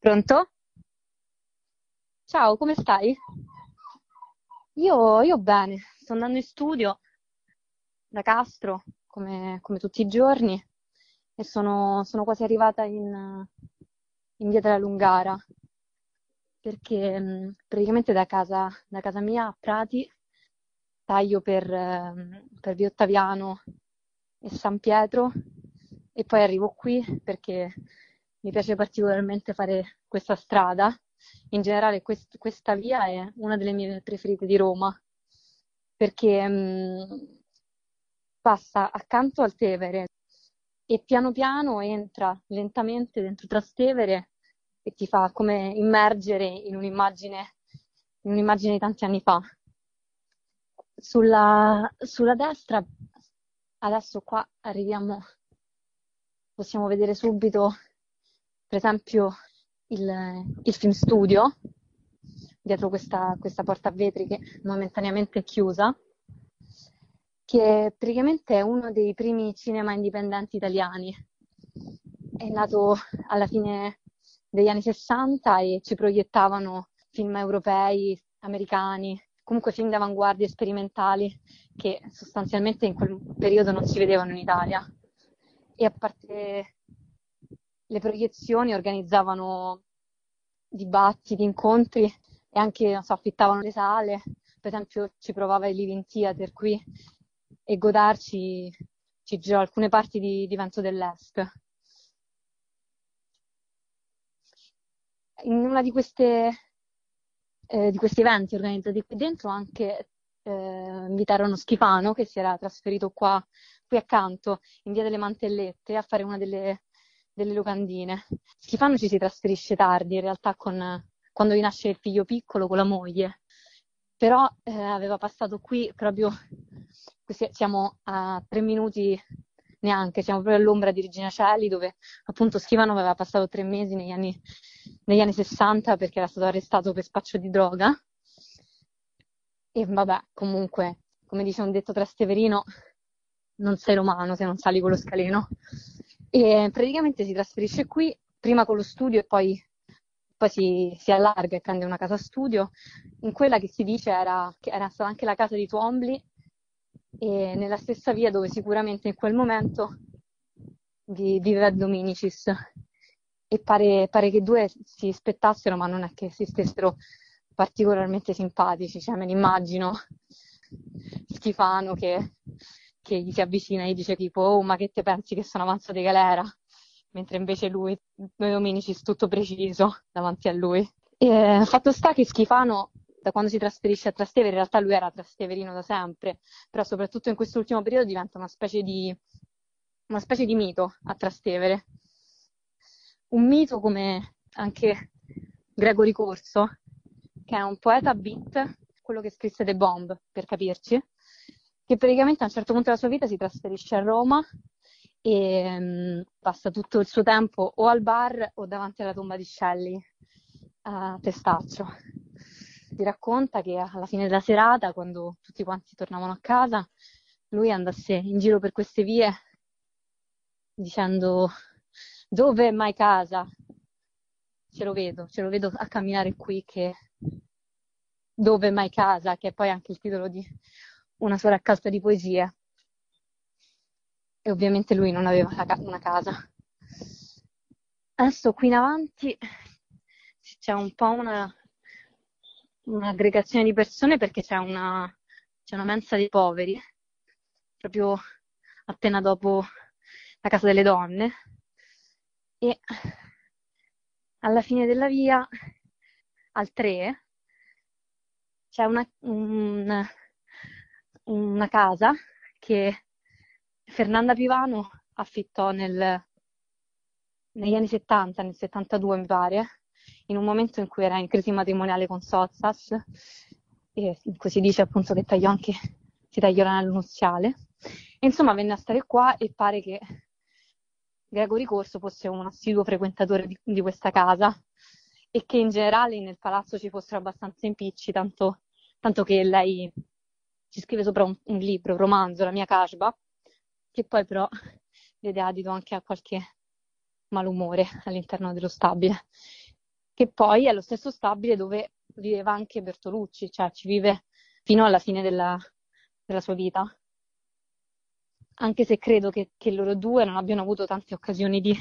Pronto? Ciao, come stai? Io, io bene, sto andando in studio da Castro, come, come tutti i giorni, e sono, sono quasi arrivata in, in via della Lungara, perché mh, praticamente da casa, da casa mia a Prati taglio per, ehm, per via Ottaviano e San Pietro e poi arrivo qui perché mi piace particolarmente fare questa strada. In generale quest- questa via è una delle mie preferite di Roma perché mh, passa accanto al Tevere e piano piano entra lentamente dentro Trastevere e ti fa come immergere in un'immagine, in un'immagine di tanti anni fa. Sulla, sulla destra, adesso qua arriviamo, possiamo vedere subito, per esempio, il, il film studio, dietro questa, questa porta a vetri che momentaneamente è chiusa, che praticamente è uno dei primi cinema indipendenti italiani. È nato alla fine degli anni 60 e ci proiettavano film europei, americani, comunque film d'avanguardia sperimentali che sostanzialmente in quel periodo non si vedevano in Italia. E a parte le proiezioni organizzavano dibattiti, incontri e anche so, affittavano le sale. Per esempio ci provava il Living Theater qui e Godarci ci girò alcune parti di, di Vento dell'Est. In una di queste eh, di questi eventi organizzati qui dentro anche eh, invitarono Schifano che si era trasferito qua qui accanto in via delle Mantellette a fare una delle, delle locandine. Schifano ci si trasferisce tardi in realtà con, quando gli nasce il figlio piccolo con la moglie, però eh, aveva passato qui proprio, siamo a tre minuti neanche, siamo proprio all'ombra di Regina Celi dove appunto Schifano aveva passato tre mesi negli anni, negli anni 60 perché era stato arrestato per spaccio di droga. E vabbè, comunque, come dice un detto trasteverino, non sei romano se non sali con lo scalino. E praticamente si trasferisce qui, prima con lo studio e poi, poi si, si, allarga e prende una casa studio, in quella che si dice era, che era stata anche la casa di Twombly. E nella stessa via dove sicuramente in quel momento vi, viveva Dominicis. E pare, pare che i due si spettassero, ma non è che si stessero particolarmente simpatici, cioè me ne immagino Schifano che, che, gli si avvicina e gli dice tipo oh ma che te pensi che sono avanzato di galera? Mentre invece lui, noi Dominicis tutto preciso davanti a lui. E, fatto sta che Schifano da quando si trasferisce a Trastevere, in realtà lui era trasteverino da sempre, però soprattutto in quest'ultimo periodo diventa una specie di, una specie di mito a Trastevere. Un mito come anche Gregory Corso, che è un poeta beat, quello che scrisse The Bomb, per capirci, che praticamente a un certo punto della sua vita si trasferisce a Roma e um, passa tutto il suo tempo o al bar o davanti alla tomba di Shelley a Testaccio ti racconta che alla fine della serata, quando tutti quanti tornavano a casa, lui andasse in giro per queste vie dicendo dove è mai casa? Ce lo vedo, ce lo vedo a camminare qui che dove è mai casa, che è poi anche il titolo di una sua raccolta di poesie. E ovviamente lui non aveva una casa. Adesso qui in avanti c'è un po' una un'aggregazione di persone perché c'è una, c'è una mensa dei poveri, proprio appena dopo la casa delle donne. E alla fine della via, al 3, c'è una, un, una casa che Fernanda Pivano affittò nel, negli anni 70, nel 72 mi pare, in un momento in cui era in crisi matrimoniale con Sozzas, in cui si dice appunto che tagliò anche, si tagliò l'anello nuziale. E insomma venne a stare qua e pare che Gregory Corso fosse un assiduo frequentatore di, di questa casa e che in generale nel palazzo ci fossero abbastanza impicci, tanto, tanto che lei ci scrive sopra un, un libro, un romanzo, La mia Kashba, che poi però vede adito anche a qualche malumore all'interno dello stabile, che poi è lo stesso stabile dove viveva anche Bertolucci, cioè ci vive fino alla fine della, della sua vita. Anche se credo che, che, loro due non abbiano avuto tante occasioni di,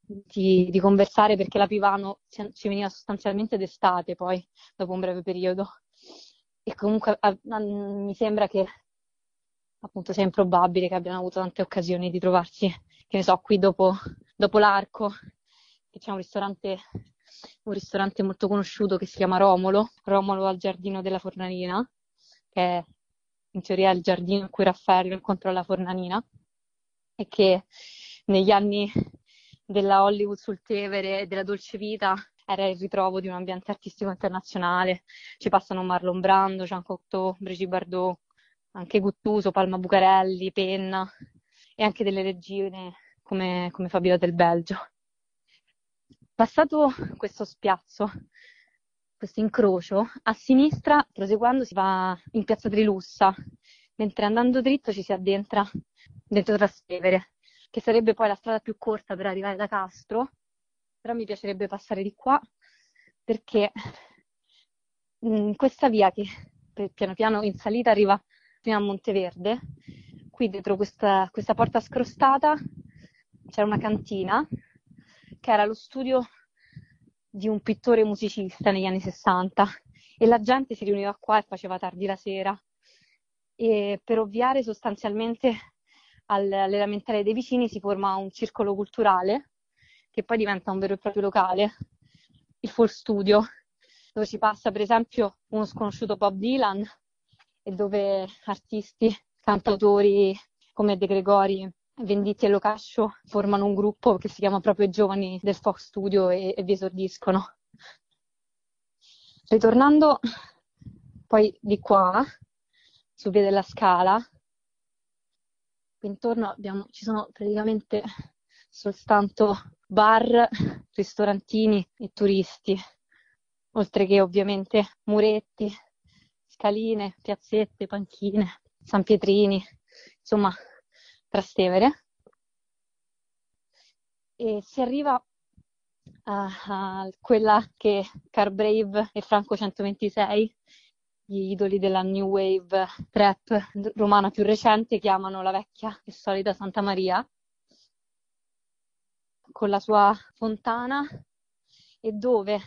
di, di conversare perché la Pivano ci veniva sostanzialmente d'estate poi, dopo un breve periodo. E comunque a, a, mi sembra che appunto sia improbabile che abbiano avuto tante occasioni di trovarsi, che ne so, qui dopo, dopo l'arco, che c'è un ristorante, un ristorante molto conosciuto che si chiama Romolo, Romolo al giardino della Fornanina, che è in teoria il giardino in cui Raffaello incontrò la Fornanina, e che negli anni della Hollywood sul Tevere e della dolce vita era il ritrovo di un ambiente artistico internazionale. Ci passano Marlon Brando, Jean Cocteau, Brigitte Bardot, anche Guttuso, Palma Bucarelli, Penna e anche delle regine come, come Fabiola del Belgio. Passato questo spiazzo, questo incrocio, a sinistra, proseguendo, si va in piazza Trilussa, mentre andando dritto ci si addentra dentro Trastevere, che sarebbe poi la strada più corta per arrivare da Castro, però mi piacerebbe passare di qua perché in questa via che piano piano in salita arriva fino a Monteverde. Qui dietro questa, questa porta scrostata c'era una cantina che era lo studio di un pittore musicista negli anni 60 e la gente si riuniva qua e faceva tardi la sera. E per ovviare sostanzialmente all'elementare dei vicini si forma un circolo culturale che poi diventa un vero e proprio locale, il Full Studio, dove ci passa per esempio uno sconosciuto Bob Dylan e dove artisti, cantautori come De Gregori, Venditti e Locascio formano un gruppo che si chiama proprio Giovani del Fox Studio e, e vi esordiscono. Ritornando poi di qua, su via della Scala, qui intorno abbiamo, ci sono praticamente soltanto bar, ristorantini e turisti, oltre che ovviamente muretti, scaline, piazzette, panchine, San Pietrini, insomma, Trastevere. E si arriva a, a quella che Carbrave e Franco 126, gli idoli della New Wave trap romana più recente, chiamano la vecchia e solida Santa Maria, con la sua fontana e dove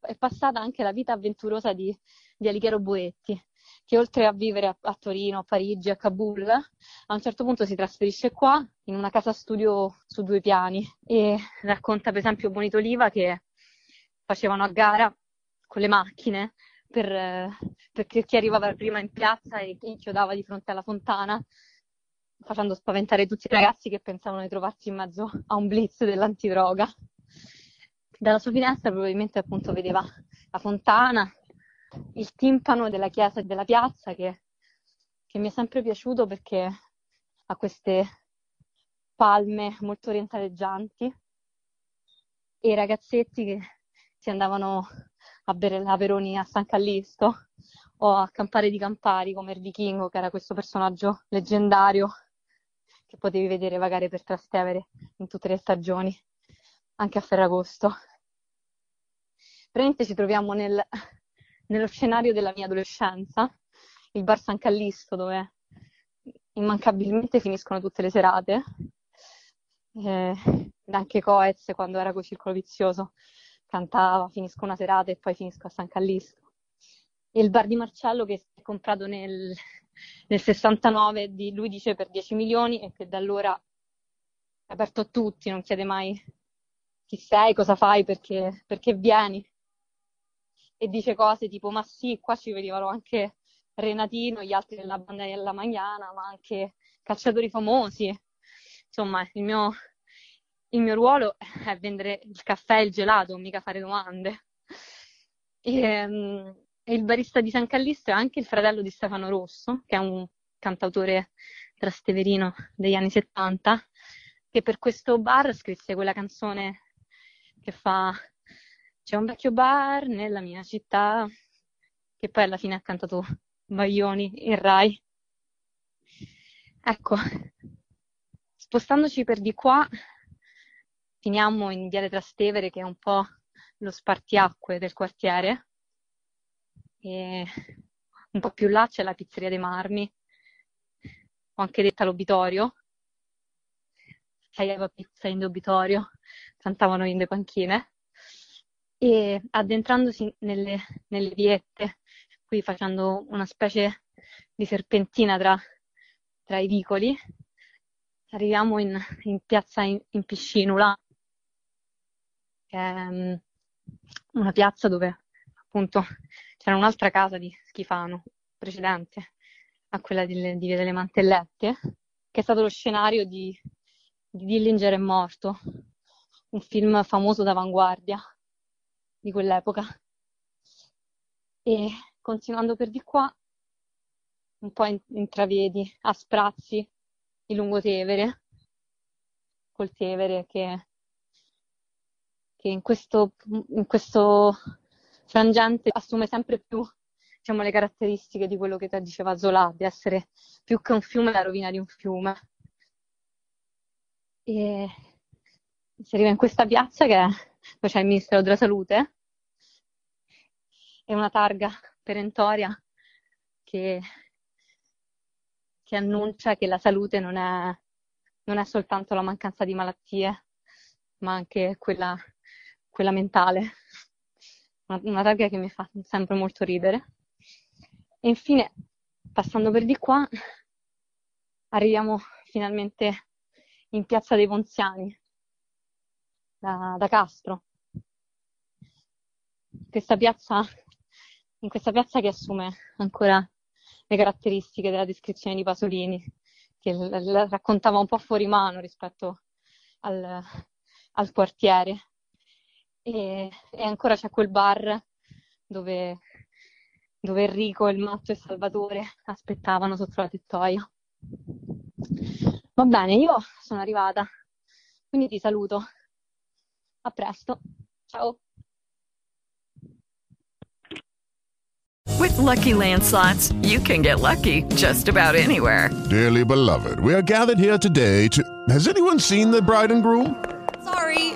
è passata anche la vita avventurosa di di Alighiero Boetti, che oltre a vivere a, a, Torino, a Parigi, a Kabul, a un certo punto si trasferisce qua in una casa studio su due piani e racconta per esempio Bonitoliva che facevano a gara con le macchine per, per chi arrivava prima in piazza e inchiodava di fronte alla fontana facendo spaventare tutti i ragazzi che pensavano di trovarsi in mezzo a un blitz dell'antidroga. Dalla sua finestra probabilmente appunto vedeva la fontana, il timpano della chiesa e della piazza che, che mi è sempre piaciuto perché ha queste palme molto orientaleggianti e i ragazzetti che si andavano a bere l'aperoni a San Callisto o a campare di Campari come il vichingo che era questo personaggio leggendario che potevi vedere vagare per Trastevere in tutte le stagioni, anche a Ferragosto. Praticamente ci troviamo nel nello scenario della mia adolescenza, il bar San Callisto, dove immancabilmente finiscono tutte le serate, eh, anche Coez quando era con Circolo Vizioso cantava finisco una serata e poi finisco a San Callisto. E il bar di Marcello che si è comprato nel, nel 69, di, lui dice per 10 milioni e che da allora è aperto a tutti, non chiede mai chi sei, cosa fai, perché, perché vieni e dice cose tipo ma sì, qua ci vedevano anche Renatino, gli altri della banda della Magnana, ma anche calciatori famosi. Insomma, il mio, il mio ruolo è vendere il caffè e il gelato, mica fare domande. E, um, e il barista di San Callisto è anche il fratello di Stefano Rosso, che è un cantautore trasteverino degli anni 70, che per questo bar scrisse quella canzone che fa C'è un vecchio bar nella mia città, che poi alla fine ha cantato Baglioni in Rai. Ecco, spostandoci per di qua, finiamo in Viale Trastevere, che è un po' lo spartiacque del quartiere. E un po' più là c'è la pizzeria dei Marmi, ho anche detta l'obitorio. Saiava pizza in obitorio, cantavano in le panchine. E addentrandosi nelle, nelle viette, qui facendo una specie di serpentina tra, tra i vicoli, arriviamo in, in piazza in, in Piscinula, che è um, una piazza dove appunto c'era un'altra casa di Schifano precedente a quella di, di Via delle Mantellette, che è stato lo scenario di, di Dillinger è morto, un film famoso d'avanguardia di quell'epoca. E continuando per di qua, un po' intravedi a sprazzi il lungotevere, col Tevere che, che in, questo, in questo frangente assume sempre più diciamo, le caratteristiche di quello che diceva Zola, di essere più che un fiume la rovina di un fiume. E si arriva in questa piazza che è, dove c'è il Ministero della Salute e una targa perentoria che, che annuncia che la salute non è, non è soltanto la mancanza di malattie, ma anche quella, quella mentale. Una, una targa che mi fa sempre molto ridere. E infine, passando per di qua, arriviamo finalmente in Piazza dei Ponziani, da, da Castro. Questa piazza, in questa piazza che assume ancora le caratteristiche della descrizione di Pasolini, che la, la raccontava un po' fuori mano rispetto al, al quartiere. E, e ancora c'è quel bar dove dove Enrico, il matto e Salvatore aspettavano sotto la tettoia. Va bene, io sono arrivata, quindi ti saluto. A presto. Ciao. With lucky landslots, you can get lucky just about anywhere. Dearly beloved, we are gathered here today to. Has anyone seen the bride and groom?